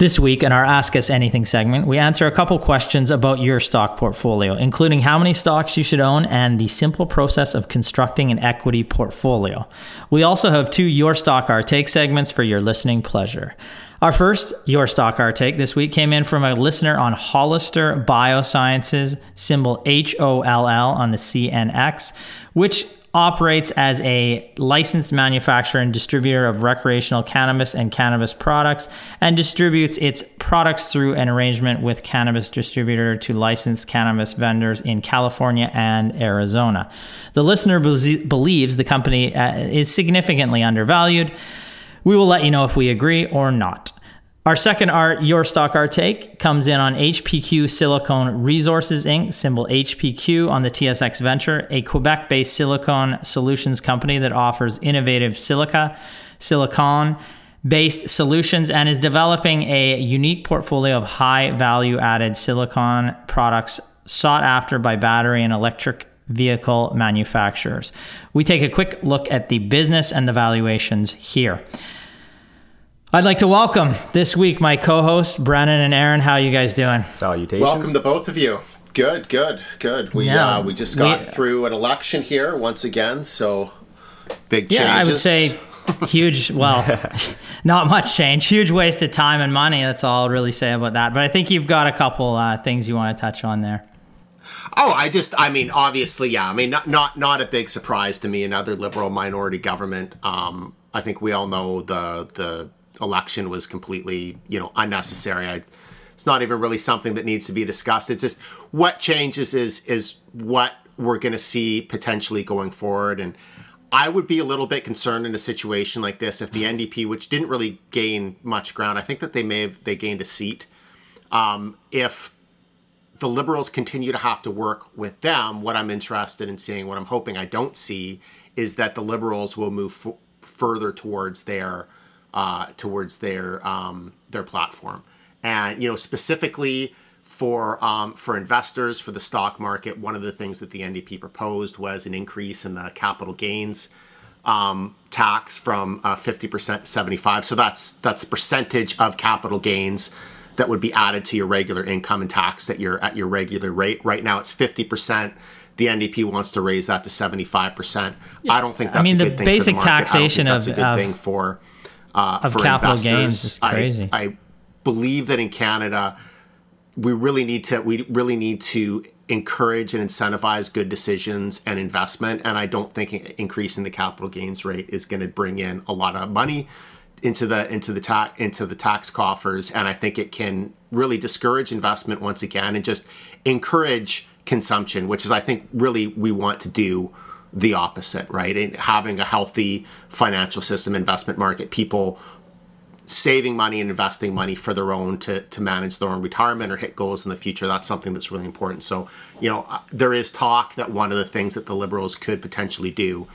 This week in our Ask Us Anything segment, we answer a couple questions about your stock portfolio, including how many stocks you should own and the simple process of constructing an equity portfolio. We also have two Your Stock Our Take segments for your listening pleasure. Our first Your Stock Our Take this week came in from a listener on Hollister Biosciences, symbol HOLL on the CNX, which operates as a licensed manufacturer and distributor of recreational cannabis and cannabis products and distributes its products through an arrangement with cannabis distributor to licensed cannabis vendors in California and Arizona. The listener be- believes the company uh, is significantly undervalued. We will let you know if we agree or not. Our second art, Your Stock Art Take, comes in on HPQ Silicon Resources Inc., symbol HPQ on the TSX Venture, a Quebec based silicone solutions company that offers innovative silica, silicon based solutions, and is developing a unique portfolio of high value added silicon products sought after by battery and electric vehicle manufacturers. We take a quick look at the business and the valuations here. I'd like to welcome this week my co-hosts Brennan and Aaron. How are you guys doing? Salutations. Welcome to both of you. Good, good, good. We Yeah, uh, we just got we- through an election here once again, so big changes. Yeah, I would say huge. Well, not much change. Huge waste of time and money. That's all I'll really say about that. But I think you've got a couple uh, things you want to touch on there. Oh, I just, I mean, obviously, yeah. I mean, not not not a big surprise to me. Another liberal minority government. Um, I think we all know the the election was completely, you know, unnecessary. I, it's not even really something that needs to be discussed. It's just what changes is is what we're going to see potentially going forward, and I would be a little bit concerned in a situation like this if the NDP, which didn't really gain much ground, I think that they may have they gained a seat. Um, if the liberals continue to have to work with them, what I'm interested in seeing, what I'm hoping I don't see, is that the liberals will move f- further towards their uh, towards their um, their platform, and you know specifically for um, for investors for the stock market, one of the things that the NDP proposed was an increase in the capital gains um, tax from uh, 50% to 75. So that's that's the percentage of capital gains that would be added to your regular income and tax at your at your regular rate. Right now it's 50%. The NDP wants to raise that to 75%. I don't think that's I mean, a the good thing basic for the taxation I don't think of- that's a good of- thing for uh, of for capital investors. gains is I- I believe that in Canada we really need to we really need to encourage and incentivize good decisions and investment and i don't think increasing the capital gains rate is going to bring in a lot of money into the into the tax into the tax coffers and i think it can really discourage investment once again and just encourage consumption which is i think really we want to do the opposite right? And having a healthy financial system investment market people saving money and investing money for their own to, to manage their own retirement or hit goals in the future that's something that's really important. So you know uh, there is talk that one of the things that the liberals could potentially do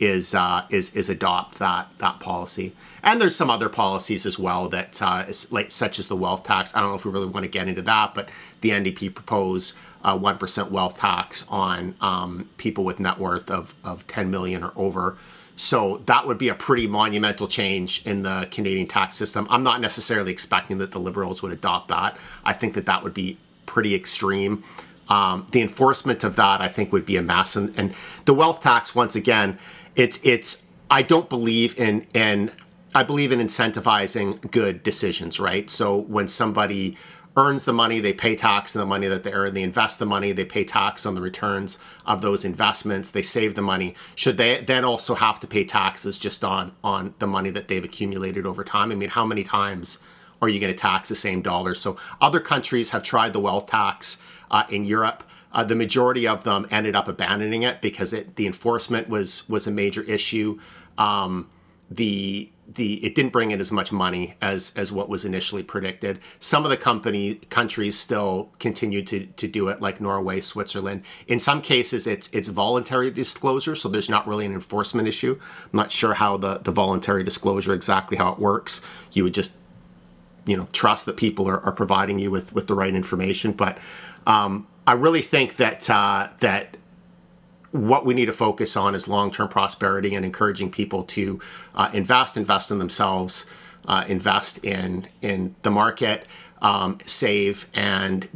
is uh, is is adopt that that policy. And there's some other policies as well that uh, is like such as the wealth tax. I don't know if we really want to get into that but the ndp propose a 1% wealth tax on um, people with net worth of, of 10 million or over so that would be a pretty monumental change in the Canadian tax system. I'm not necessarily expecting that the Liberals would adopt that. I think that that would be pretty extreme. Um, the enforcement of that, I think, would be a mess. And, and the wealth tax, once again, it's it's. I don't believe in in. I believe in incentivizing good decisions, right? So when somebody earns the money, they pay tax on the money that they earn. They invest the money, they pay tax on the returns of those investments. They save the money. Should they then also have to pay taxes just on on the money that they've accumulated over time? I mean, how many times are you going to tax the same dollars? So other countries have tried the wealth tax uh, in Europe. Uh, the majority of them ended up abandoning it because it, the enforcement was was a major issue. Um, the the it didn't bring in as much money as as what was initially predicted. Some of the company countries still continue to to do it, like Norway, Switzerland. In some cases, it's it's voluntary disclosure, so there's not really an enforcement issue. I'm not sure how the the voluntary disclosure exactly how it works. You would just you know trust that people are, are providing you with with the right information, but um, I really think that uh, that what we need to focus on is long-term prosperity and encouraging people to uh, invest, invest in themselves, uh, invest in in the market, um, save, and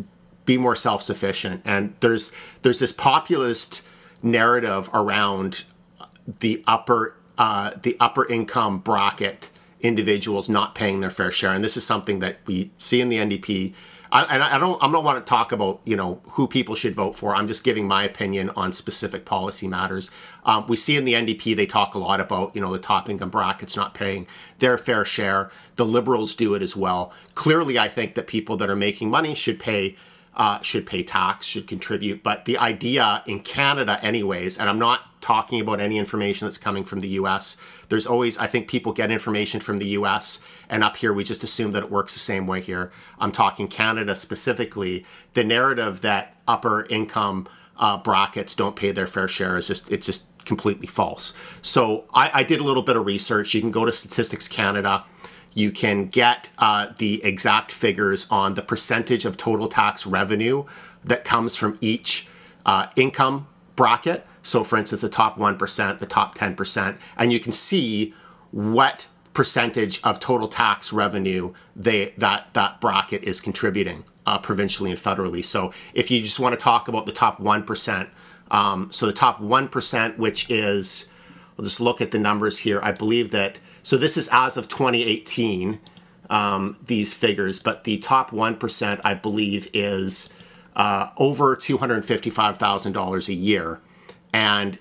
be more self-sufficient. And there's there's this populist narrative around the upper uh, the upper income bracket individuals not paying their fair share, and this is something that we see in the NDP I, and I don't I don't want to talk about you know who people should vote for. I'm just giving my opinion on specific policy matters. Um, we see in the NDP they talk a lot about you know the top income brackets not paying their fair share. The Liberals do it as well. Clearly, I think that people that are making money should pay uh, should pay tax, should contribute. But the idea in Canada, anyways, and I'm not talking about any information that's coming from the US. There's always, I think people get information from the US, and up here we just assume that it works the same way here. I'm talking Canada specifically. The narrative that upper income uh, brackets don't pay their fair share is just, it's just completely false. So I, I did a little bit of research. You can go to Statistics Canada you can get uh, the exact figures on the percentage of total tax revenue that comes from each uh, income bracket. So, for instance, the top 1%, the top 10%, and you can see what percentage of total tax revenue they that that bracket is contributing uh, provincially and federally. So, if you just want to talk about the top 1%, um, so the top 1%, which is, we'll just look at the numbers here. I believe that so this is as of 2018, um, these figures, but the top 1%, I believe, is uh, over $255,000 a year. And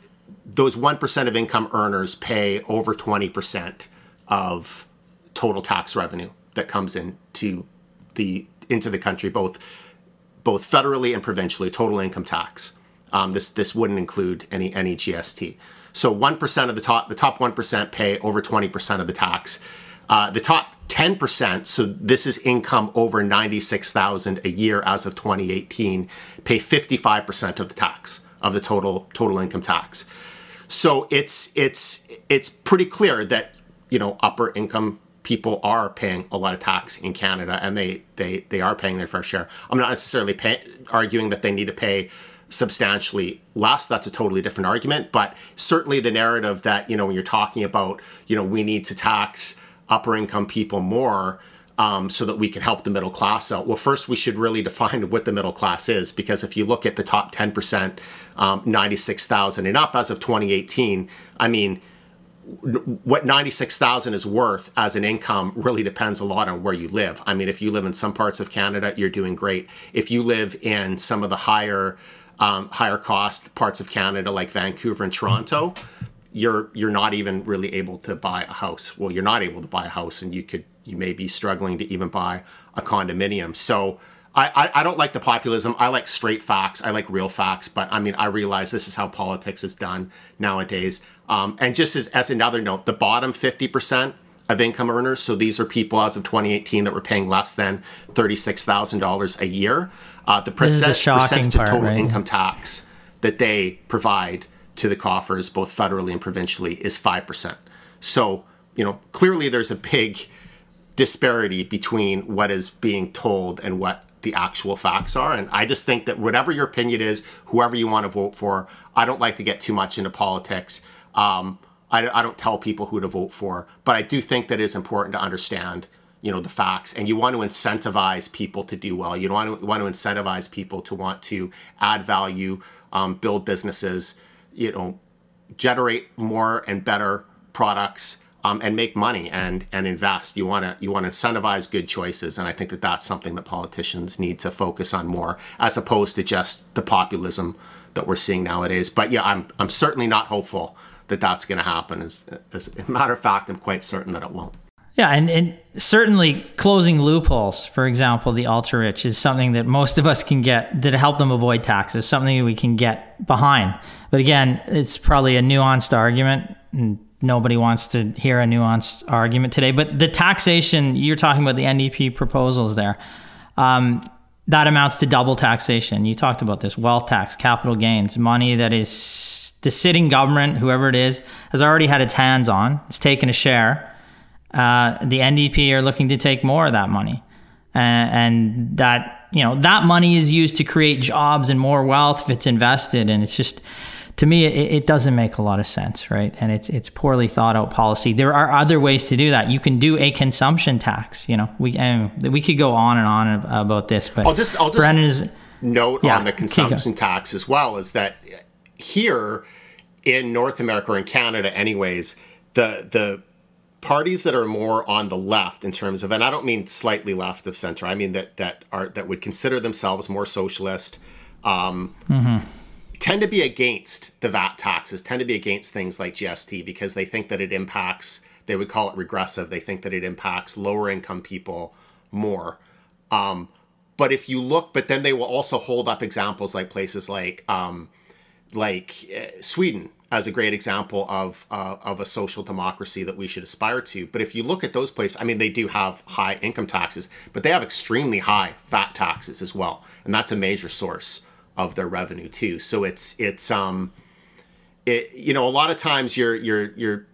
those 1% of income earners pay over 20% of total tax revenue that comes into the into the country, both both federally and provincially, total income tax. Um, this this wouldn't include any any GST. So 1% of the top, the top 1% pay over 20% of the tax. Uh, the top 10%, so this is income over 96,000 a year as of 2018, pay 55% of the tax of the total total income tax. So it's it's it's pretty clear that you know upper income people are paying a lot of tax in Canada and they they they are paying their fair share. I'm not necessarily pay, arguing that they need to pay substantially less that's a totally different argument but certainly the narrative that you know when you're talking about you know we need to tax upper income people more um, so that we can help the middle class out well first we should really define what the middle class is because if you look at the top 10% um, 96000 and up as of 2018 i mean what 96,000 is worth as an income really depends a lot on where you live. I mean, if you live in some parts of Canada, you're doing great. If you live in some of the higher um, higher cost parts of Canada like Vancouver and Toronto, you're you're not even really able to buy a house. Well, you're not able to buy a house, and you could you may be struggling to even buy a condominium. So. I, I, I don't like the populism. I like straight facts. I like real facts. But I mean, I realize this is how politics is done nowadays. Um, and just as, as another note, the bottom 50% of income earners, so these are people as of 2018 that were paying less than $36,000 a year, uh, the percent, percentage part, of total right? income tax that they provide to the coffers, both federally and provincially, is 5%. So, you know, clearly there's a big disparity between what is being told and what the actual facts are. And I just think that whatever your opinion is, whoever you want to vote for, I don't like to get too much into politics. Um, I, I don't tell people who to vote for, but I do think that it is important to understand you know the facts and you want to incentivize people to do well you want to want to incentivize people to want to add value um, build businesses you know generate more and better products um, and make money and and invest. You want to you want to incentivize good choices, and I think that that's something that politicians need to focus on more, as opposed to just the populism that we're seeing nowadays. But yeah, I'm I'm certainly not hopeful that that's going to happen. As, as a matter of fact, I'm quite certain that it won't. Yeah, and, and certainly closing loopholes, for example, the ultra rich is something that most of us can get that help them avoid taxes, something we can get behind. But again, it's probably a nuanced argument, and nobody wants to hear a nuanced argument today. But the taxation, you're talking about the NDP proposals there, um, that amounts to double taxation. You talked about this wealth tax, capital gains, money that is the sitting government, whoever it is, has already had its hands on, it's taken a share uh, the NDP are looking to take more of that money, uh, and that you know that money is used to create jobs and more wealth if it's invested, and it's just to me it, it, doesn't make a lot of sense, right? And it's it's poorly thought out policy. There are other ways to do that. You can do a consumption tax. You know, we and we could go on and on about this, but I'll just I'll just Brennan is, note yeah, on the consumption tax as well is that here in North America or in Canada, anyways, the the parties that are more on the left in terms of and I don't mean slightly left of center I mean that that are that would consider themselves more socialist um, mm-hmm. tend to be against the VAT taxes tend to be against things like GST because they think that it impacts they would call it regressive they think that it impacts lower income people more um, but if you look but then they will also hold up examples like places like um, like uh, Sweden as a great example of uh, of a social democracy that we should aspire to. But if you look at those places, I mean, they do have high income taxes, but they have extremely high VAT taxes as well, and that's a major source of their revenue too. So it's it's um, it you know a lot of times you're you're you're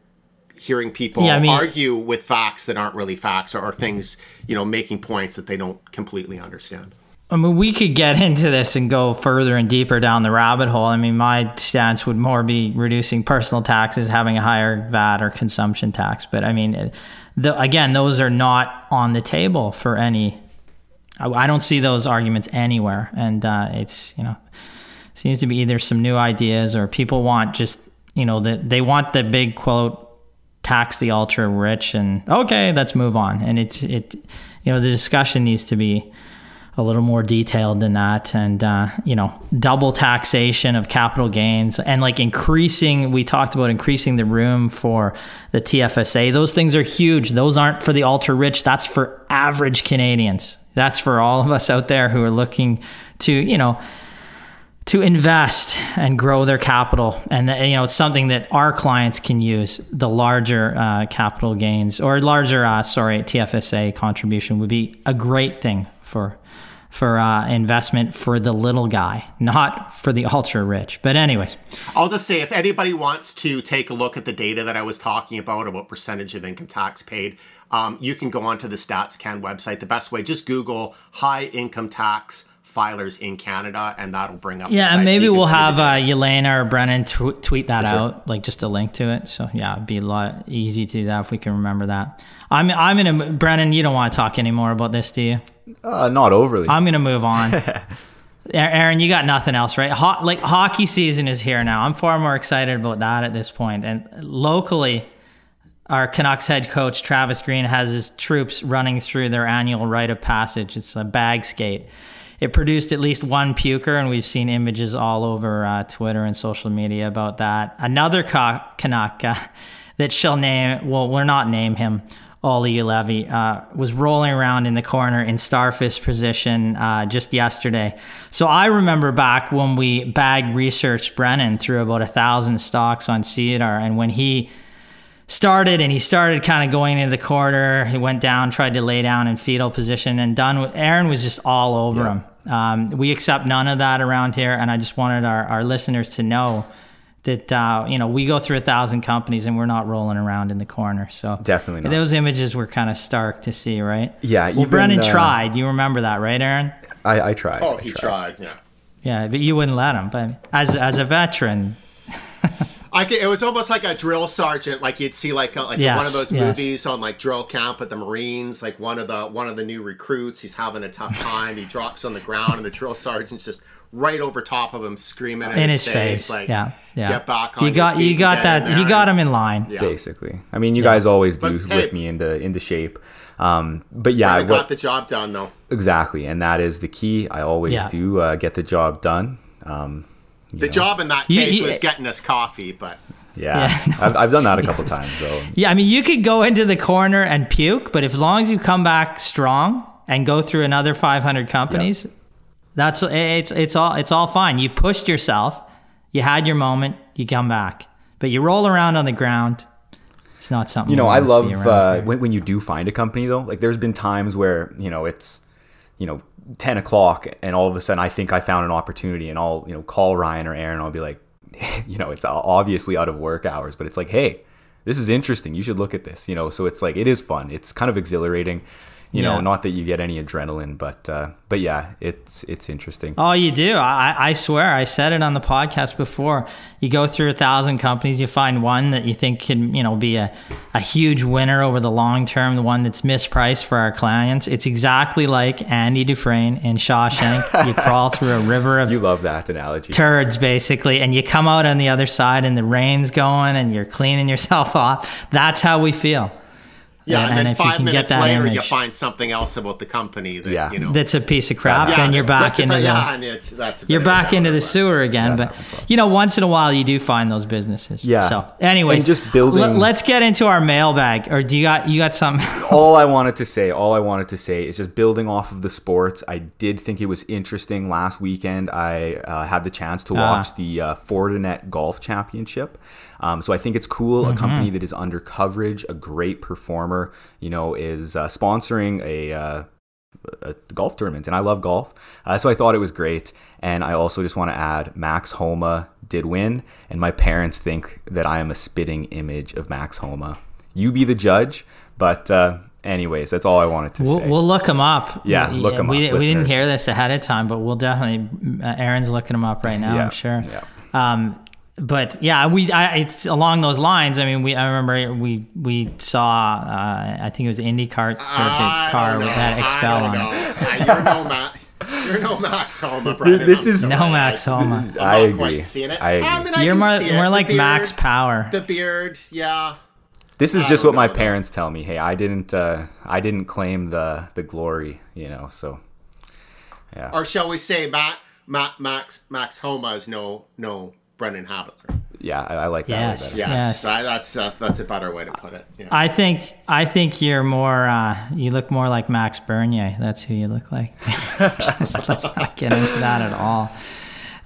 hearing people yeah, I mean, argue with facts that aren't really facts or, or things you know making points that they don't completely understand. I mean, we could get into this and go further and deeper down the rabbit hole. I mean, my stance would more be reducing personal taxes, having a higher VAT or consumption tax. But I mean, the, again, those are not on the table for any. I, I don't see those arguments anywhere, and uh, it's you know seems to be either some new ideas or people want just you know that they want the big quote tax the ultra rich and okay, let's move on. And it's it you know the discussion needs to be a little more detailed than that. And uh, you know double taxation of capital gains and like increasing we talked about increasing the room for the tfsa those things are huge. Those aren't for the ultra rich. That's for average canadians. That's for all of us out there who are looking to you know to invest and grow their capital. And you know it's something that our clients can use. The larger uh, capital gains or larger uh, sorry tfsa contribution would be a great thing for for uh, investment for the little guy, not for the ultra rich. But, anyways, I'll just say if anybody wants to take a look at the data that I was talking about, about percentage of income tax paid, um, you can go onto the StatsCan website. The best way, just Google high income tax filers in Canada, and that'll bring up. Yeah, and maybe so we'll have uh, Yelena or Brennan tw- tweet that sure. out, like just a link to it. So yeah, it'd be a lot easy to do that if we can remember that. I'm I'm in a Brennan. You don't want to talk anymore about this, do you? Uh, not overly. I'm gonna move on. Aaron, you got nothing else, right? Ho- like hockey season is here now. I'm far more excited about that at this point. And locally, our Canucks head coach Travis Green has his troops running through their annual rite of passage. It's a bag skate. It produced at least one puker, and we've seen images all over uh, Twitter and social media about that. Another uh, that shall name, well, we're not name him, Olli Juolevi, uh, was rolling around in the corner in starfish position uh, just yesterday. So I remember back when we bag researched Brennan through about a thousand stocks on SEDAR, and when he started and he started kind of going into the corner, he went down, tried to lay down in fetal position, and done. Aaron was just all over yeah. him. Um, we accept none of that around here, and I just wanted our, our listeners to know that uh, you know we go through a thousand companies and we're not rolling around in the corner. So definitely, not. those images were kind of stark to see, right? Yeah. Well, even, Brennan uh, tried. You remember that, right, Aaron? I, I tried. Oh, I he tried. tried. Yeah. Yeah, but you wouldn't let him. But as as a veteran. I, I could, it was almost like a drill sergeant, like you'd see like a, like Yes, one of those yes. movies on like drill camp at the Marines. Like one of the one of the new recruits, he's having a tough time. he drops on the ground, and the drill sergeant's just right over top of him, screaming in his face. like, yeah, yeah. get back on You your got feet you got that. You got him in line. Yeah. basically. I mean, you guys always do But, hey- whip me into into shape. Um, but yeah, I got the job done though. exactly, and that is the key. I always Yeah. do uh, get the job done. Um, you The know, job in that case you- was getting us coffee, but Yeah, Yeah, I've, I've done that a couple times though. Yeah, I mean, you could go into the corner and puke, but if, as long as you come back strong and go through another 500 companies, that's it's it's all it's all fine. You pushed yourself, you had your moment, you come back, but you roll around on the ground. It's not something you know, we I love uh, when, when you do find a company though. Like, there's been times where you know it's you know ten o'clock, and all of a sudden I think I found an opportunity, and I'll you know call Ryan or Aaron. I'll be like, you know, it's obviously out of work hours, but it's like, hey, this is interesting. You should look at this. You know, so it's like it is fun. It's kind of exhilarating. You Yeah. know, not that you get any adrenaline, but uh, but yeah, it's it's interesting. Oh, you do. I, I swear. I said it on the podcast before. You go through a thousand companies, you find one that you think can, you know, be a, a huge winner over the long term, the one that's mispriced for our clients. It's exactly like Andy Dufresne in Shawshank. you crawl through a river of You love that analogy. turds, basically, and you come out on the other side and the rain's going and you're cleaning yourself off. That's how we feel. Yeah. And- And, and then if you five can get minutes that later, you find something else about the company that Yeah. you know. That's a piece of crap. Yeah, then you're back that's into the. yeah, and it's that's You're back into the sewer again, but you know, once in a while you do find those businesses. Yeah. So, anyways, And just building- Let, us get into our mailbag. Or do you got you got something? all I wanted to say, all I wanted to say is just building off of the sports. I did think it was interesting last weekend. I uh, had the chance to Ah. watch the uh, Fortinet Golf Championship. Um, so I think it's cool. Mm-hmm. A company that is under coverage, a great performer, you know, is uh, sponsoring a. Uh, a golf tournament and I love golf. Uh, so I thought it was great. And I also just want to add Max Homa did win. And my parents think that I am a spitting image of Max Homa. You be the judge. But, uh, anyways, that's all I wanted to We'll, say. we'll look them up. Yeah, look 'em we, up, We didn't hear this ahead of time, but we'll definitely. Uh, Aaron's looking them up right now. Yeah, I'm sure. yeah. Um, but yeah, we I, it's along those lines. I mean, we I remember we we saw uh, I think it was IndyCar circuit I car with that I Expel don't on it. You're no Max. You're no Max Homa, Brendan. This I'm is- sorry. No Max I- Homa. I'm I not agree. quite seeing it. I agree. I mean, I You're more more The like Max Power. The beard, yeah. This is I just what my know, though. parents tell me. Hey, I didn't, uh, I didn't claim the the glory, you know. So, yeah, Or shall we say, Matt, Matt, Max, Max Homa is no, no Brendan Habitler. yeah, I, I like that. Yes. way. Yes, Yes. that- that's uh, that's a better way to put it. Yeah. I think I think you're more. Uh, you look more like Max Bernier. That's who you look like. Let's let's not get into that at all.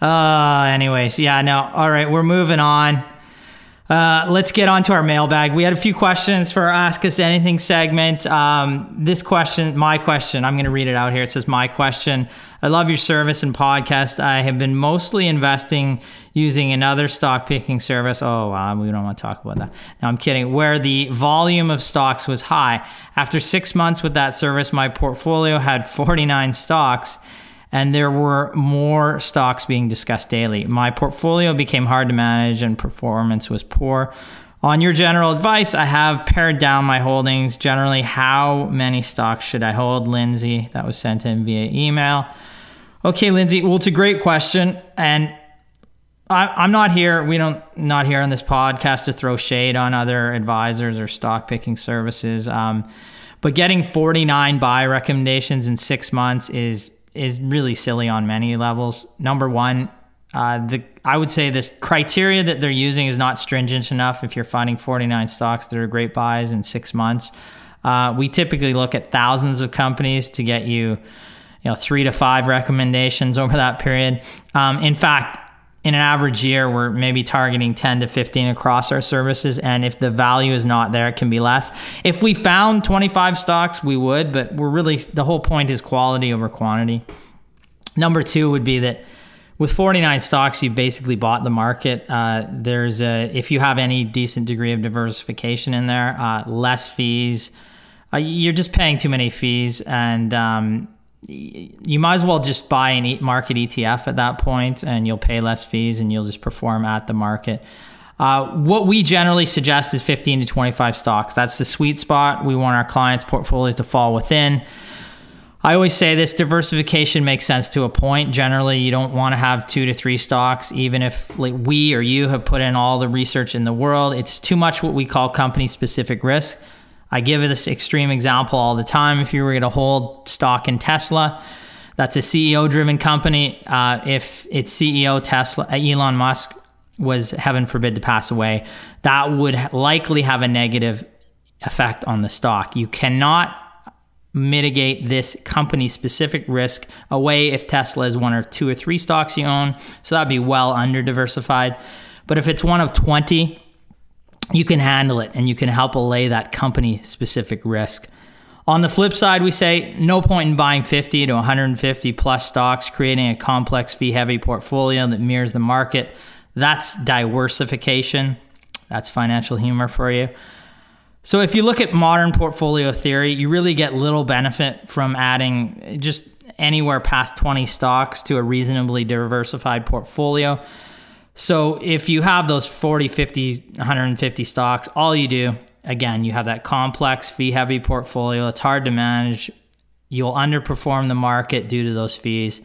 Uh, anyways, yeah, no. All right, we're moving on. Uh, let's get on to our mailbag. We had a few questions for our Ask Us Anything segment. Um, this question, my question, I'm going to read it out here. It says, My question I love your service and podcast. I have been mostly investing using another stock picking service. Oh, wow, we don't want to talk about that. No, I'm kidding. Where the volume of stocks was high. After six months with that service, my portfolio had 49 stocks and there were more stocks being discussed daily. My portfolio became hard to manage and performance was poor. On your general advice, I have pared down my holdings. Generally, how many stocks should I hold, Lindsay? That was sent in via email. Okay, Lindsay. Well, it's a great question, and I, I'm not here. We don't not here on this podcast to throw shade on other advisors or stock picking services. Um, but getting 49 buy recommendations in six months is is really silly on many levels. Number one, uh, the I would say this criteria that they're using is not stringent enough. If you're finding 49 stocks that are great buys in six months, uh, we typically look at thousands of companies to get you, you know, three to five recommendations over that period. Um, in fact, in an average year, we're maybe targeting 10 to 15 across our services. And if the value is not there, it can be less. If we found 25 stocks, we would, but we're really, the whole point is quality over quantity. Number two would be that with 49 stocks, you basically bought the market. Uh, there's a, if you have any decent degree of diversification in there, uh, less fees. Uh, you're just paying too many fees, and um, you might as well just buy an market ETF at that point, and you'll pay less fees, and you'll just perform at the market. Uh, what we generally suggest is 15 to 25 stocks. That's the sweet spot. We want our clients' portfolios to fall within. I always say this diversification makes sense to a point. Generally, you don't want to have two to three stocks, even if like we or you have put in all the research in the world. It's too much what we call company specific risk. I give this extreme example all the time. If you were to hold stock in Tesla, that's a CEO driven company. Uh, if its CEO, Tesla, uh, Elon Musk, was heaven forbid to pass away, that would likely have a negative effect on the stock. You cannot mitigate this company specific risk away if Tesla is one or two or three stocks you own. So that'd be well under diversified. But if it's one of 20, you can handle it and you can help allay that company specific risk. On the flip side, we say no point in buying 50 to 150 plus stocks, creating a complex fee heavy portfolio that mirrors the market. That's diversification. That's financial humor for you. So if you look at modern portfolio theory, you really get little benefit from adding just anywhere past 20 stocks to a reasonably diversified portfolio. So if you have those 40, 50, 150 stocks, all you do, again, you have that complex fee heavy portfolio. It's hard to manage. You'll underperform the market due to those fees.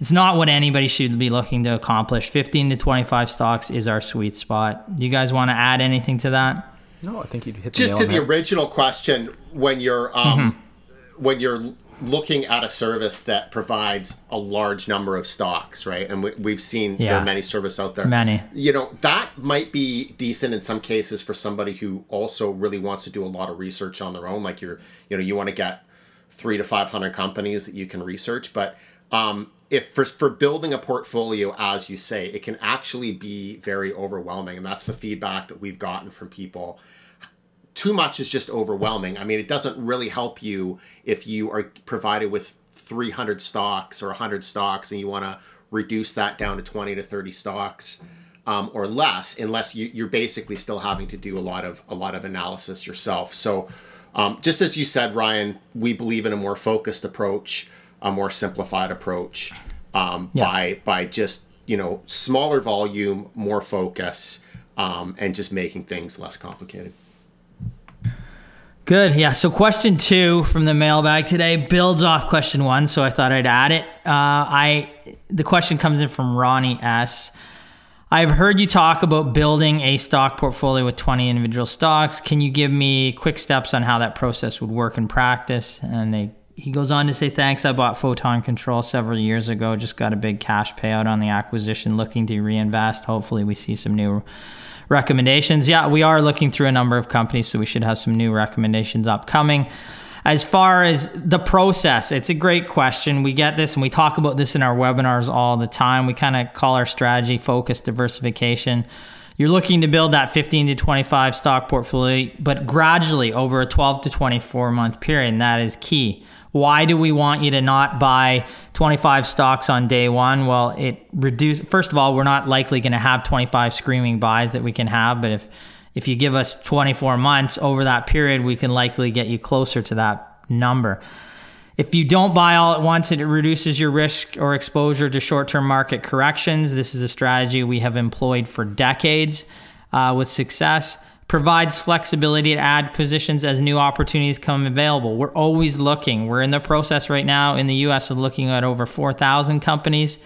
It's not what anybody should be looking to accomplish. 15 to 25 stocks is our sweet spot. You guys want to add anything to that? No, I think you hit the just to the original question when you're um, mm-hmm. when you're looking at a service that provides a large number of stocks, right? And we, have seen yeah. there are many services out there. Many. You know, that might be decent in some cases for somebody who also really wants to do a lot of research on their own. Like you're, you know, you want to get three to 500 companies that you can research. But um, if for, for building a portfolio, as you say, it can actually be very overwhelming. And that's the feedback that we've gotten from people too much is just overwhelming. I mean, it doesn't really help you if you are provided with 300 stocks or 100 stocks and you want to reduce that down to 20 to 30 stocks um, or less, unless you, are basically still having to do a lot of a lot of analysis yourself. So, um, just as you said, Ryan, we believe in a more focused approach, a more simplified approach um, yeah. by by just you know smaller volume, more focus, um, and just making things less complicated. Good. Yeah. So, question two from the mailbag today builds off question one. So, I thought I'd add it. Uh, I the question comes in from Ronnie S. I've heard you talk about building a stock portfolio with 20 individual stocks. Can you give me quick steps on how that process would work in practice? And they he goes on to say, Thanks. I bought Photon Control several years ago. Just got a big cash payout on the acquisition, looking to reinvest. Hopefully, we see some new recommendations. Yeah, we are looking through a number of companies, so we should have some new recommendations upcoming. As far as the process, it's a great question. We get this and we talk about this in our webinars all the time. We kind of call our strategy focused diversification. You're looking to build that 15 to 25 stock portfolio, but gradually over a 12 to 24 month period. And that is key. Why do we want you to not buy 25 stocks on day one? Well, it reduce. First of all, we're not likely going to have 25 screaming buys that we can have, but if if you give us 24 months over that period, we can likely get you closer to that number. If you don't buy all at once, it reduces your risk or exposure to short term market corrections. This is a strategy we have employed for decades uh, with success provides flexibility to add positions as new opportunities come available. We're always looking. We're in the process right now in the US of looking at over 4,000 companies,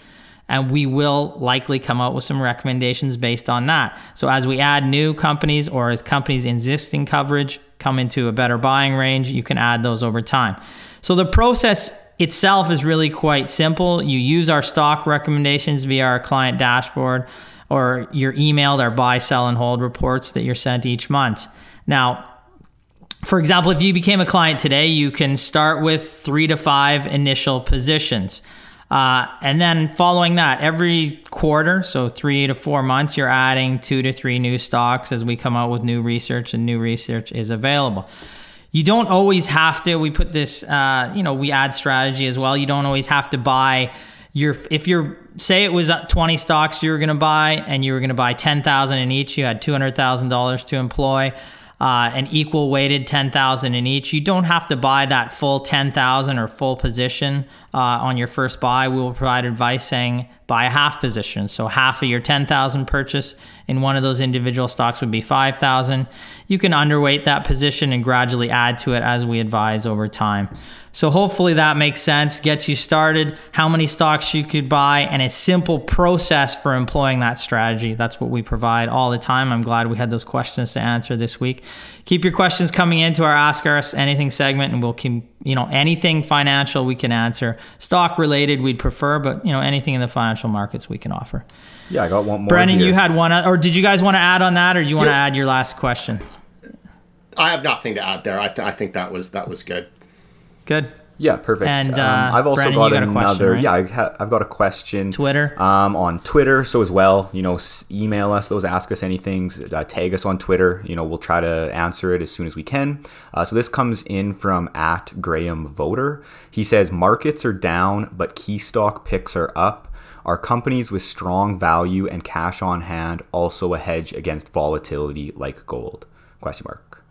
and we will likely come out with some recommendations based on that. So, as we add new companies or as companies' existing coverage come into a better buying range, you can add those over time. So, the process itself is really quite simple. You use our stock recommendations via our client dashboard or you're emailed our buy, sell, and hold reports that you're sent each month. Now, for example, if you became a client today, you can start with three to five initial positions. Uh, and then following that, every quarter, so three to four months, you're adding two to three new stocks as we come out with new research, and new research is available. You don't always have to. We put this, uh, you know, we add strategy as well. You don't always have to buy your if you're say it was 20 stocks you were going to buy and you were going to buy 10,000 in each you had $200,000 to employ uh, an equal weighted 10,000 in each you don't have to buy that full 10,000 or full position uh, on your first buy, we will provide advice saying buy a half position. So half of your 10,000 purchase in one of those individual stocks would be 5,000. You can underweight that position and gradually add to it as we advise over time. So hopefully that makes sense, gets you started, how many stocks you could buy, and a simple process for employing that strategy. That's what we provide all the time. I'm glad we had those questions to answer this week. Keep your questions coming into our Ask Us Anything segment, and we'll keep, you know, anything financial we can answer. Stock related, we'd prefer, but, you know, anything in the financial markets we can offer. Yeah, I got one more. Brennan, here. you had one, or did you guys want to add on that, or do you want to add your last question? I have nothing to add there. I, th- I think that was that was good. Good. Yeah, perfect. And, uh, um, I've also Brennan, got, you got a question, right? Yeah, I ha- I've got a question. Twitter? Um, on Twitter, so as well. You know, s- email us those, ask us anything, uh, tag us on Twitter. You know, we'll try to answer it as soon as we can. Uh, so this comes in from at Graham Voter. He says markets are down, but key stock picks are up. Are companies with strong value and cash on hand also a hedge against volatility like gold? Question mark.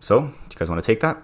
So, do you guys want to take that?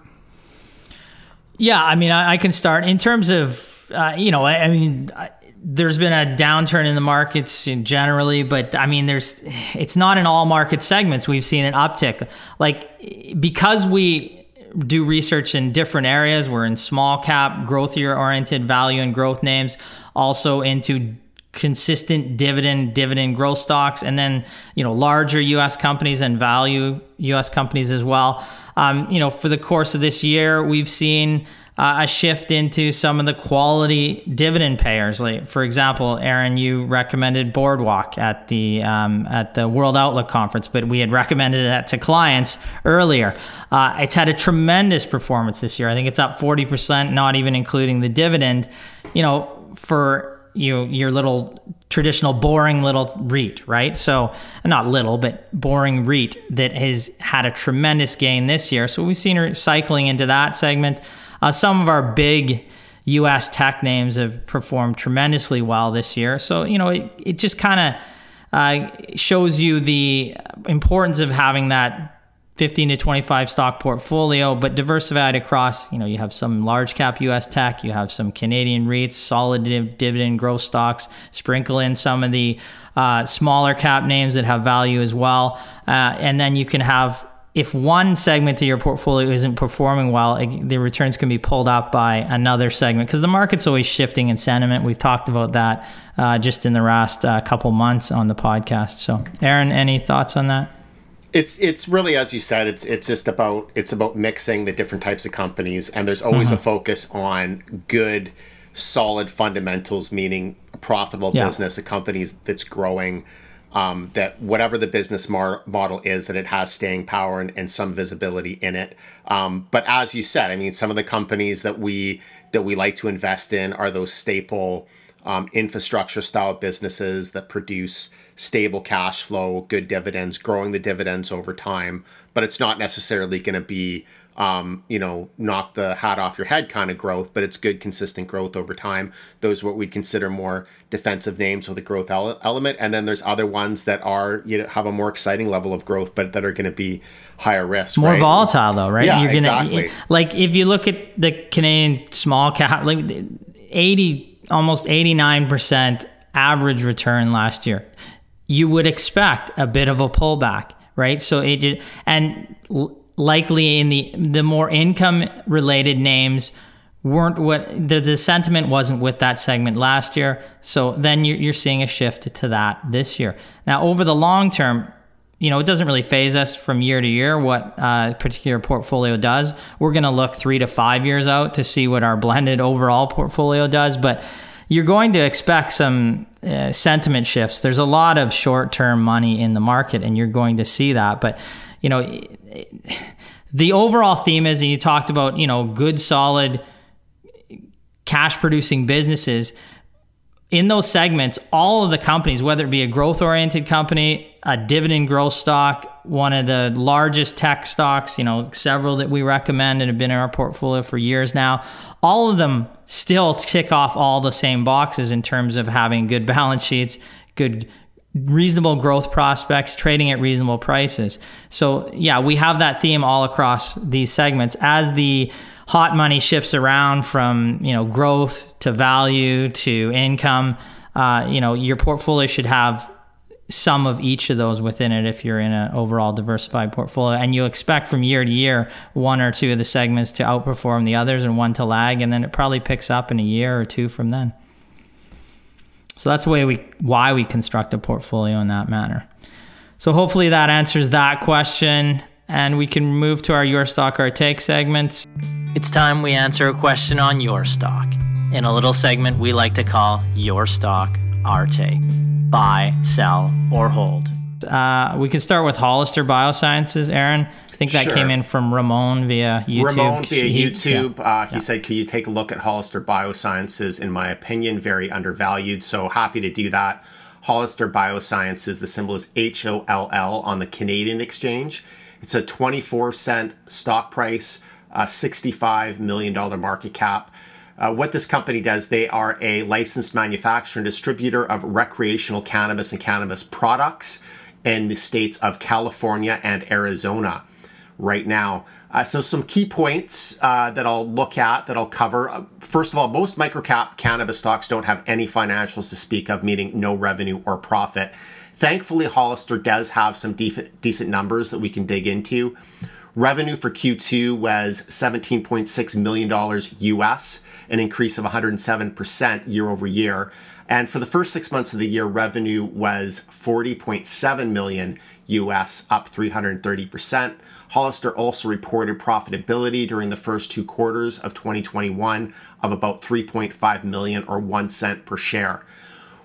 Yeah, I mean, I, I can start in terms of, uh, you know, I, I mean, I, there's been a downturn in the markets generally, but I mean, there's, it's not in all market segments. We've seen an uptick, like because we do research in different areas. We're in small cap, growthier oriented value and growth names, also into consistent dividend dividend growth stocks and then you know larger US companies and value US companies as well um, you know for the course of this year we've seen uh, a shift into some of the quality dividend payers. Like for example Aaron you recommended Boardwalk at the um, at the World Outlook conference but we had recommended it to clients earlier. Uh, it's had a tremendous performance this year. I think it's up 40% not even including the dividend. You know for you your little traditional boring little REIT, right? So not little, but boring REIT that has had a tremendous gain this year. So we've seen her cycling into that segment. Uh, some of our big U.S. tech names have performed tremendously well this year. So you know it it just kind of uh, shows you the importance of having that 15 to 25 stock portfolio, but diversified across, you know, you have some large cap US tech, you have some Canadian REITs, solid div- dividend growth stocks, sprinkle in some of the uh, smaller cap names that have value as well. Uh, and then you can have, if one segment of your portfolio isn't performing well, it, the returns can be pulled up by another segment because the market's always shifting in sentiment. We've talked about that uh, just in the last uh, couple months on the podcast. So, Aaron, any thoughts on that? It's it's really as you said. It's it's just about it's about mixing the different types of companies, and there's always a focus on good, solid fundamentals, meaning a profitable Yeah. business, a company that's growing. Um, that whatever the business mar- model is, that it has staying power and, and some visibility in it. Um, but as you said, I mean, some of the companies that we that we like to invest in are those staple um, infrastructure style businesses that produce stable cash flow, good dividends, growing the dividends over time. But it's not necessarily going to be, um, you know, knock the hat off your head kind of growth, but it's good, consistent growth over time. Those are what we'd consider more defensive names with a growth ele- element. And then there's other ones that are, you know, have a more exciting level of growth, but that are going to be higher risk. more right? volatile though, right? Yeah, gonna exactly. like if you look at the Canadian small cap, like eighty, almost eighty nine percent average return last year. You would expect a bit of a pullback, right? So it and likely in the the more income related names weren't what the, the sentiment wasn't with that segment last year. So then you're, you're seeing a shift to that this year. Now over the long term, you know, it doesn't really phase us from year to year what uh, particular portfolio does. We're going to look three to five years out to see what our blended overall portfolio does. But you're going to expect some uh, sentiment shifts. There's a lot of short term money in the market, and you're going to see that. But, you know, the overall theme is, and you talked about, you know, good, solid, cash producing businesses in those segments, all of the companies, whether it be a growth oriented company, a dividend growth stock, one of the largest tech stocks, you know, several that we recommend and have been in our portfolio for years now, all of them still tick off all the same boxes in terms of having good balance sheets, good reasonable growth prospects, trading at reasonable prices. So, yeah, we have that theme all across these segments as the hot money shifts around from, you know, growth to value to income. Uh, you know, your portfolio should have some of each of those within it if you're in an overall diversified portfolio and you expect from year to year one or two of the segments to outperform the others and one to lag and then it probably picks up in a year or two from then so that's the way we why we construct a portfolio in that manner. So hopefully that answers that question and we can move to our your stock our take segments. It's time we answer a question on your stock in a little segment we like to call your stock our take. Buy, sell or hold. Uh, we can start with Hollister Biosciences, Aaron I think that sure. came in from Ramon via YouTube. Ramon via he, YouTube. Yeah. Uh, he yeah. said, "Can you take a look at Hollister Biosciences? In my opinion, very undervalued. So happy to do that." Hollister Biosciences. The symbol is H O L L on the Canadian exchange. It's a 24 cent stock price, a 65 million dollar market cap. Uh, what this company does, they are a licensed manufacturer and distributor of recreational cannabis and cannabis products in the states of California and Arizona right now. Uh, so, some key points uh, that I'll look at, that I'll cover. Uh, first of all, most microcap cannabis stocks don't have any financials to speak of, meaning no revenue or profit. Thankfully, Hollister does have some def- decent numbers that we can dig into. Revenue for Q2 was $17.6 million US, an increase of 107% year over year. And for the first six months of the year, revenue was 40.7 million US, up 330%. Hollister also reported profitability during the first two quarters of 2021 of about 3.5 million or 1 cent per share.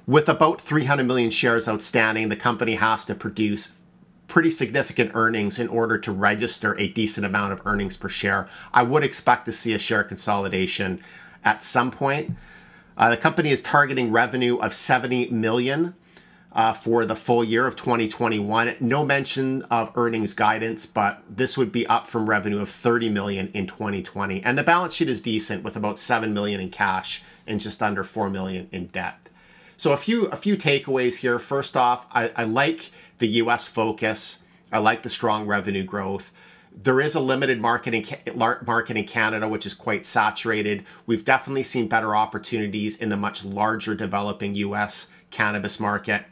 With about 300 million shares outstanding, the company has to produce pretty significant earnings in order to register a decent amount of earnings per share. I would expect to see a share consolidation at some point. Uh, the company is targeting revenue of 70 million uh, for the full year of 2021. No mention of earnings guidance, but this would be up from revenue of 30 million in 2020. And the balance sheet is decent with about 7 million in cash and just under 4 million in debt. So a few a few takeaways here. First off, I, I like the U.S. focus. I like the strong revenue growth. There is a limited market in, market in Canada, which is quite saturated. We've definitely seen better opportunities in the much larger developing U.S. cannabis market.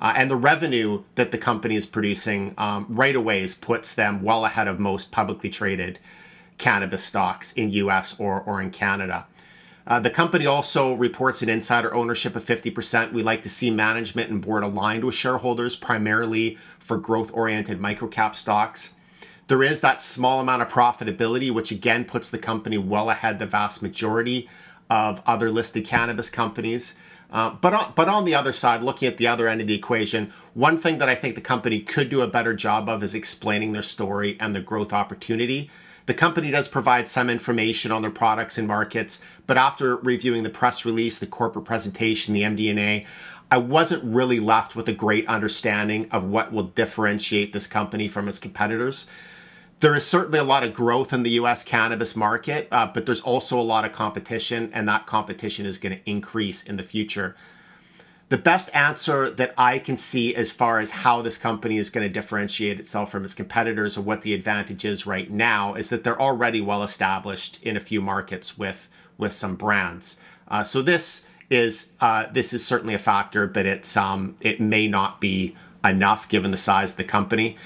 Uh, and the revenue that the company is producing um, right away puts them well ahead of most publicly traded cannabis stocks in US or, or in Canada. Uh, the company also reports an insider ownership of 50%. We like to see management and board aligned with shareholders, primarily for growth oriented microcap stocks. There is that small amount of profitability, which again puts the company well ahead the vast majority of other listed cannabis companies. Uh, but on, but on the other side, looking at the other end of the equation, one thing that I think the company could do a better job of is explaining their story and the growth opportunity. The company does provide some information on their products and markets, but after reviewing the press release, the corporate presentation, the MD&A, I wasn't really left with a great understanding of what will differentiate this company from its competitors there is certainly a lot of growth in the US cannabis market, uh, but there's also a lot of competition, and that competition is going to increase in the future. The best answer that I can see as far as how this company is going to differentiate itself from its competitors or what the advantage is right now is that they're already well established in a few markets with with some brands. Uh, so this is uh, this is certainly a factor, but it's um, it may not be enough given the size of the company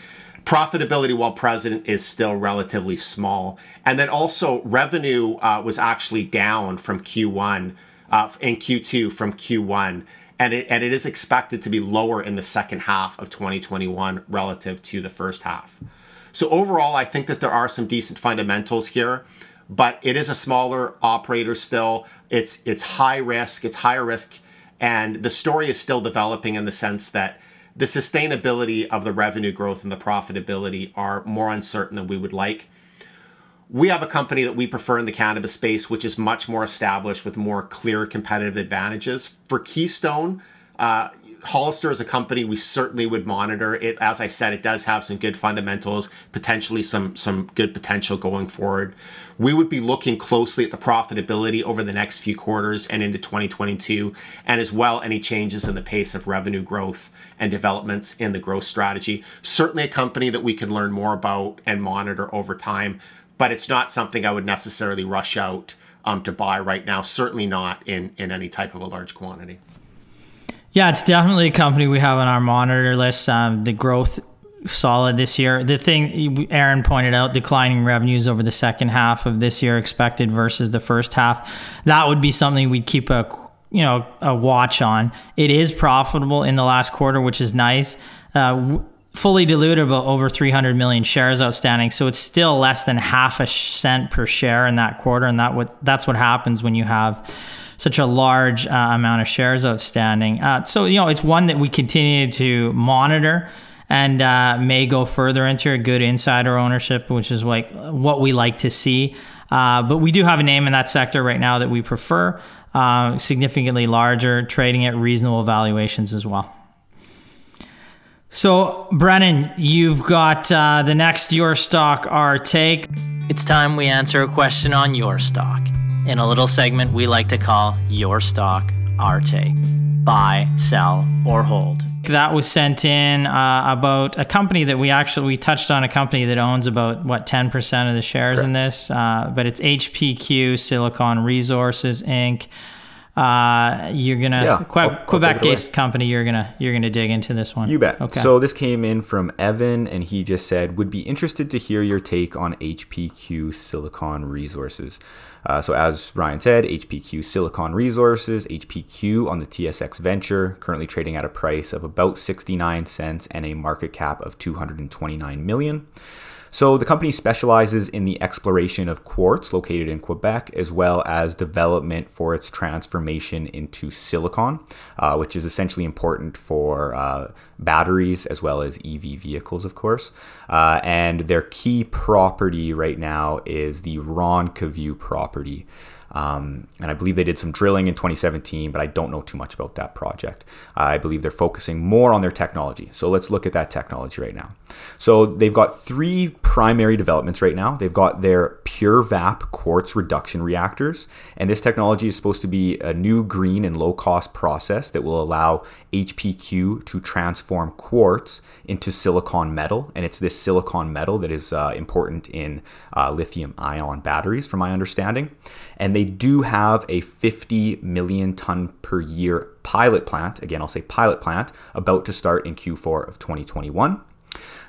profitability while present is still relatively small. And then also revenue uh, was actually down from Q1 uh, in Q2 from Q1. And it, and it is expected to be lower in the second half of 2021 relative to the first half. So overall, I think that there are some decent fundamentals here, but it is a smaller operator still. It's it's high risk, it's higher risk, and the story is still developing in the sense that the sustainability of the revenue growth and the profitability are more uncertain than we would like. We have a company that we prefer in the cannabis space, which is much more established with more clear competitive advantages. For Keystone, uh, Hollister is a company we certainly would monitor. It, as I said, it does have some good fundamentals, potentially some some good potential going forward. We would be looking closely at the profitability over the next few quarters and into 2022, and as well any changes in the pace of revenue growth and developments in the growth strategy. Certainly, a company that we can learn more about and monitor over time, but it's not something I would necessarily rush out um, to buy right now. Certainly not in in any type of a large quantity. Yeah, it's definitely a company we have on our monitor list. Um, the growth solid this year. The thing Aaron pointed out, declining revenues over the second half of this year expected versus the first half. That would be something we'd keep a you know a watch on. It is profitable in the last quarter, which is nice. Uh, fully diluted, about over 300 million shares outstanding. So it's still less than half a cent per share in that quarter, and that what that's what happens when you have such a large uh, amount of shares outstanding. Uh, so, you know, it's one that we continue to monitor and uh, may go further into a good insider ownership, which is like what we like to see. Uh, but we do have a name in that sector right now that we prefer, uh, significantly larger, trading at reasonable valuations as well. So, Brennan, you've got uh, the next Your Stock, Our Take. It's time we answer a question on your stock in a little segment we like to call Your Stock, Our Take Buy, Sell, or Hold. That was sent in uh, about a company that we actually we touched on a company that owns about what 10% of the shares Correct. in this, uh, but it's HPQ Silicon Resources Inc. Uh, you're gonna yeah, Que- Quebec-based company. You're gonna you're gonna dig into this one. You bet. Okay. So this came in from Evan, and he just said would be interested to hear your take on HPQ Silicon Resources. Uh, so as Ryan said, HPQ Silicon Resources, HPQ on the TSX Venture, currently trading at a price of about 69 cents and a market cap of 229 million. So the company specializes in the exploration of quartz located in Quebec, as well as development for its transformation into silicon, uh, which is essentially important for uh, batteries as well as EV vehicles, of course. Uh, and their key property right now is the Roncevaux property. Um, and I believe they did some drilling in 2017, but I don't know too much about that project. I believe they're focusing more on their technology. So let's look at that technology right now. So they've got three primary developments right now. They've got their PureVap quartz reduction reactors, and this technology is supposed to be a new green and low cost process that will allow HPQ to transform quartz into silicon metal. And it's this silicon metal that is uh, important in uh, lithium ion batteries, from my understanding. And they do have a 50 million ton per year pilot plant. Again, I'll say pilot plant about to start in Q4 of 2021.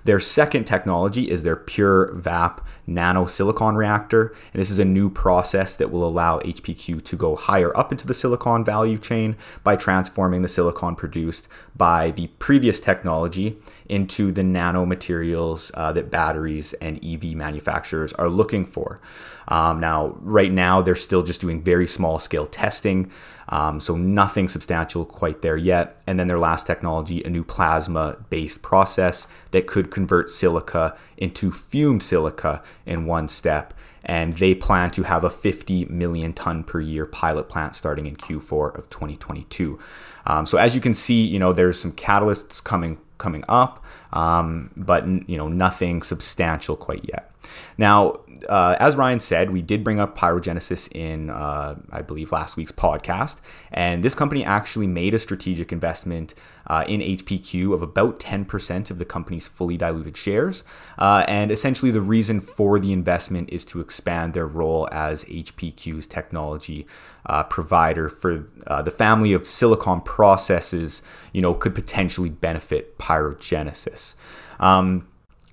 Their second technology is their PureVap nano silicon reactor. And this is a new process that will allow HPQ to go higher up into the silicon value chain by transforming the silicon produced by the previous technology into the nanomaterials uh, that batteries and EV manufacturers are looking for. Um, now, right now, they're still just doing very small scale testing, um, so nothing substantial quite there yet. And then their last technology, a new plasma based process that could convert silica into fumed silica in one step. And they plan to have a 50 million ton per year pilot plant starting in Q4 of 2022. Um, so as you can see, you know there's some catalysts coming coming up, um, but you know nothing substantial quite yet. Now, uh, as Ryan said, we did bring up Pyrogenesis in, uh, I believe, last week's podcast. And this company actually made a strategic investment uh, in HPQ of about 10% of the company's fully diluted shares. Uh, and essentially, the reason for the investment is to expand their role as HPQ's technology uh, provider for uh, the family of silicon processes, you know, could potentially benefit Pyrogenesis. Um,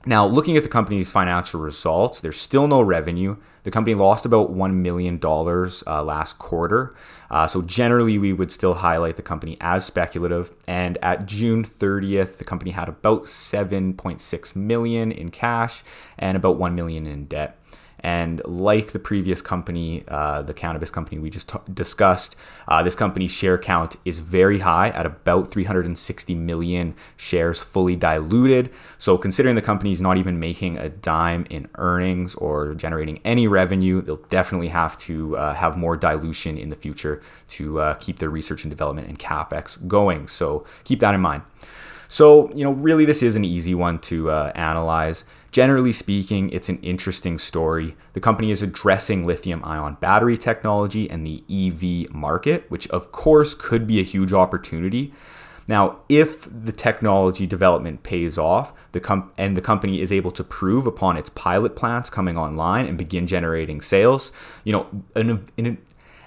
now, looking at the company's financial results, there's still no revenue. The company lost about $1 million uh, last quarter. Uh, so, generally, we would still highlight the company as speculative. And at June 30th, the company had about 7.6 million in cash and about 1 million in debt. And like the previous company, uh, the cannabis company we just t- discussed, uh, this company's share count is very high at about 360 million shares fully diluted. So, considering the company is not even making a dime in earnings or generating any revenue, they'll definitely have to uh, have more dilution in the future to uh, keep their research and development and capex going. So, keep that in mind. So, you know, really, this is an easy one to uh, analyze. Generally speaking, it's an interesting story. The company is addressing lithium ion battery technology and the EV market, which of course could be a huge opportunity. Now, if the technology development pays off, the com- and the company is able to prove upon its pilot plants coming online and begin generating sales, you know, an, an,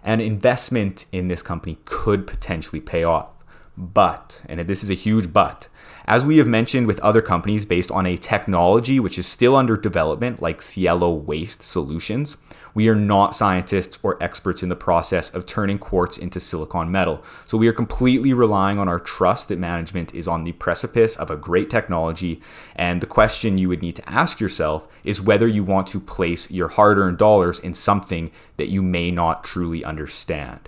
an investment in this company could potentially pay off. But, and this is a huge but, as we have mentioned with other companies based on a technology which is still under development, like Cielo Waste Solutions, we are not scientists or experts in the process of turning quartz into silicon metal. So we are completely relying on our trust that management is on the precipice of a great technology. And the question you would need to ask yourself is whether you want to place your hard earned dollars in something that you may not truly understand.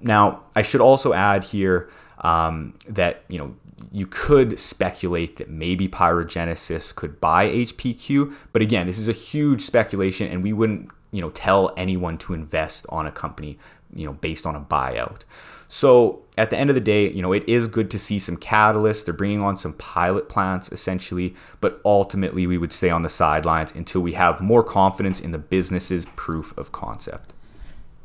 Now, I should also add here um, that, you know, you could speculate that maybe Pyrogenesis could buy HPQ, but again, this is a huge speculation, and we wouldn't, you know, tell anyone to invest on a company, you know, based on a buyout. So at the end of the day, you know, it is good to see some catalysts. They're bringing on some pilot plants essentially, but ultimately we would stay on the sidelines until we have more confidence in the business's proof of concept.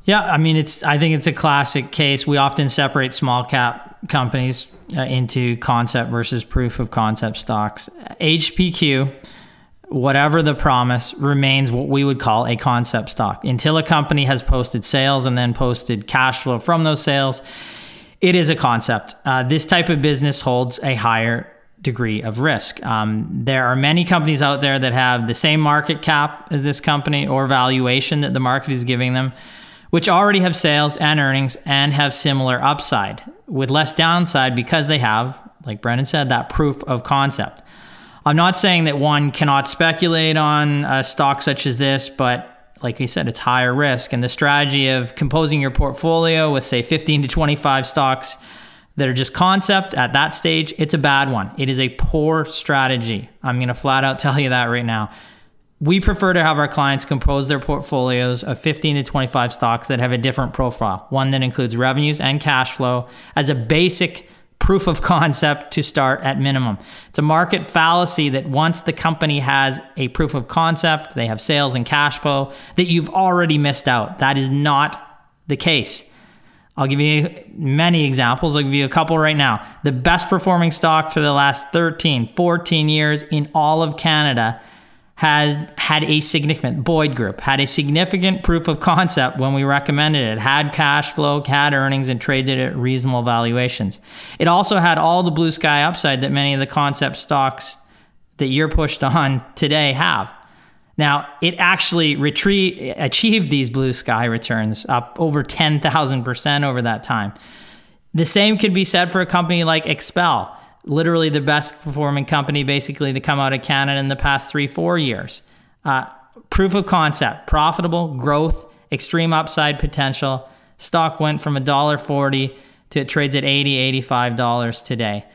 Yeah, I mean, it's. I think it's a classic case. We often separate small cap companies uh, into concept versus proof of concept stocks. HPQ, whatever the promise, remains what we would call a concept stock until a company has posted sales and then posted cash flow from those sales. It is a concept. Uh, this type of business holds a higher degree of risk. Um, there are many companies out there that have the same market cap as this company or valuation that the market is giving them which already have sales and earnings and have similar upside with less downside because they have, like Brendan said, that proof of concept. I'm not saying that one cannot speculate on a stock such as this, but like he said, it's higher risk. And the strategy of composing your portfolio with, say, 15 to 25 stocks that are just concept at that stage, it's a bad one. It is a poor strategy. I'm going to flat out tell you that right now we prefer to have our clients compose their portfolios of 15 to 25 stocks that have a different profile, one that includes revenues and cash flow as a basic proof of concept to start at minimum. It's a market fallacy that once the company has a proof of concept, they have sales and cash flow, that you've already missed out. That is not the case. I'll give you many examples. I'll give you a couple right now. The best performing stock for the last 13, 14 years in all of Canada has had a significant Boyd Group had a significant proof of concept when we recommended it. Had cash flow, had earnings, and traded at reasonable valuations. It also had all the blue sky upside that many of the concept stocks that you're pushed on today have. Now, it actually achieved these blue sky returns up over 10,000% over that time. The same could be said for a company like XPEL literally the best performing company basically to come out of Canada in the past three, four years. Uh, proof of concept, profitable growth, extreme upside potential. Stock went from $1.40 to it trades at $80, $85 today.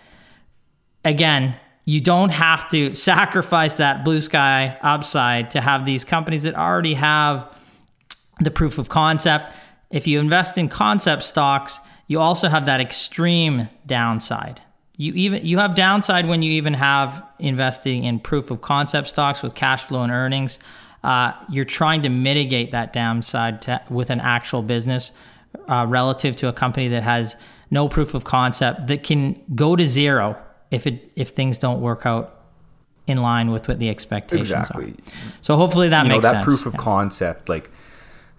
Again, you don't have to sacrifice that blue sky upside to have these companies that already have the proof of concept. If you invest in concept stocks, you also have that extreme downside. You even you have downside when you even have investing in proof of concept stocks with cash flow and earnings. Uh, you're trying to mitigate that downside to, with an actual business uh, relative to a company that has no proof of concept that can go to zero if it if things don't work out in line with what the expectations exactly. are. So hopefully that you makes know, that sense. proof of yeah. concept, like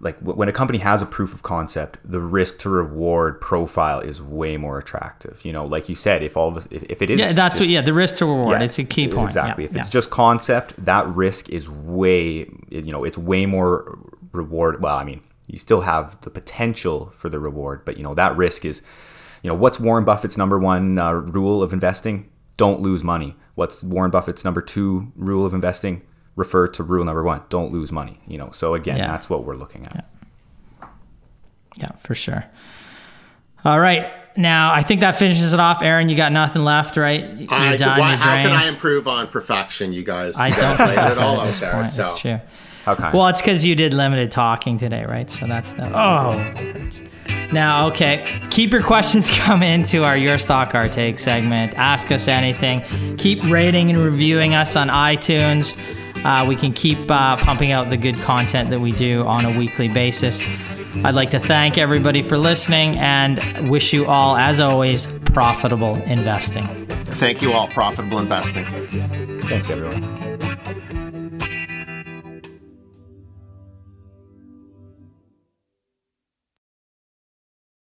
like when a company has a proof of concept, the risk to reward profile is way more attractive. You know, like you said, if all of, if, if it is, yeah, that's just, what, yeah, the risk to reward. Yeah, it's a key point. Exactly. Yeah, if it's just concept, that risk is way, you know, it's way more reward. Well, I mean, you still have the potential for the reward, but you know, that risk is, you know, what's Warren Buffett's number one uh, rule of investing? Don't lose money. What's Warren Buffett's number two rule of investing? Refer to rule number one: don't lose money. You know, so again, Yeah. that's what we're looking at. Yeah, for sure. All right. Now, I think that finishes it off. Aaron, you got nothing left, right? You're I, done, why- you're how can. I improve on perfection? You guys, I don't guys think laid I it can all at out this there. point. So That's true. How kind. Well, it's because you did limited talking today, right? So that's the. Oh. Now, okay. Keep your questions coming to our Your Stock Our Take segment. Ask us anything. Keep rating and reviewing us on iTunes. Uh, we can keep uh, pumping out the good content that we do on a weekly basis. I'd like to thank everybody for listening and wish you all, as always, profitable investing. thank you all. Profitable investing. Thanks, everyone.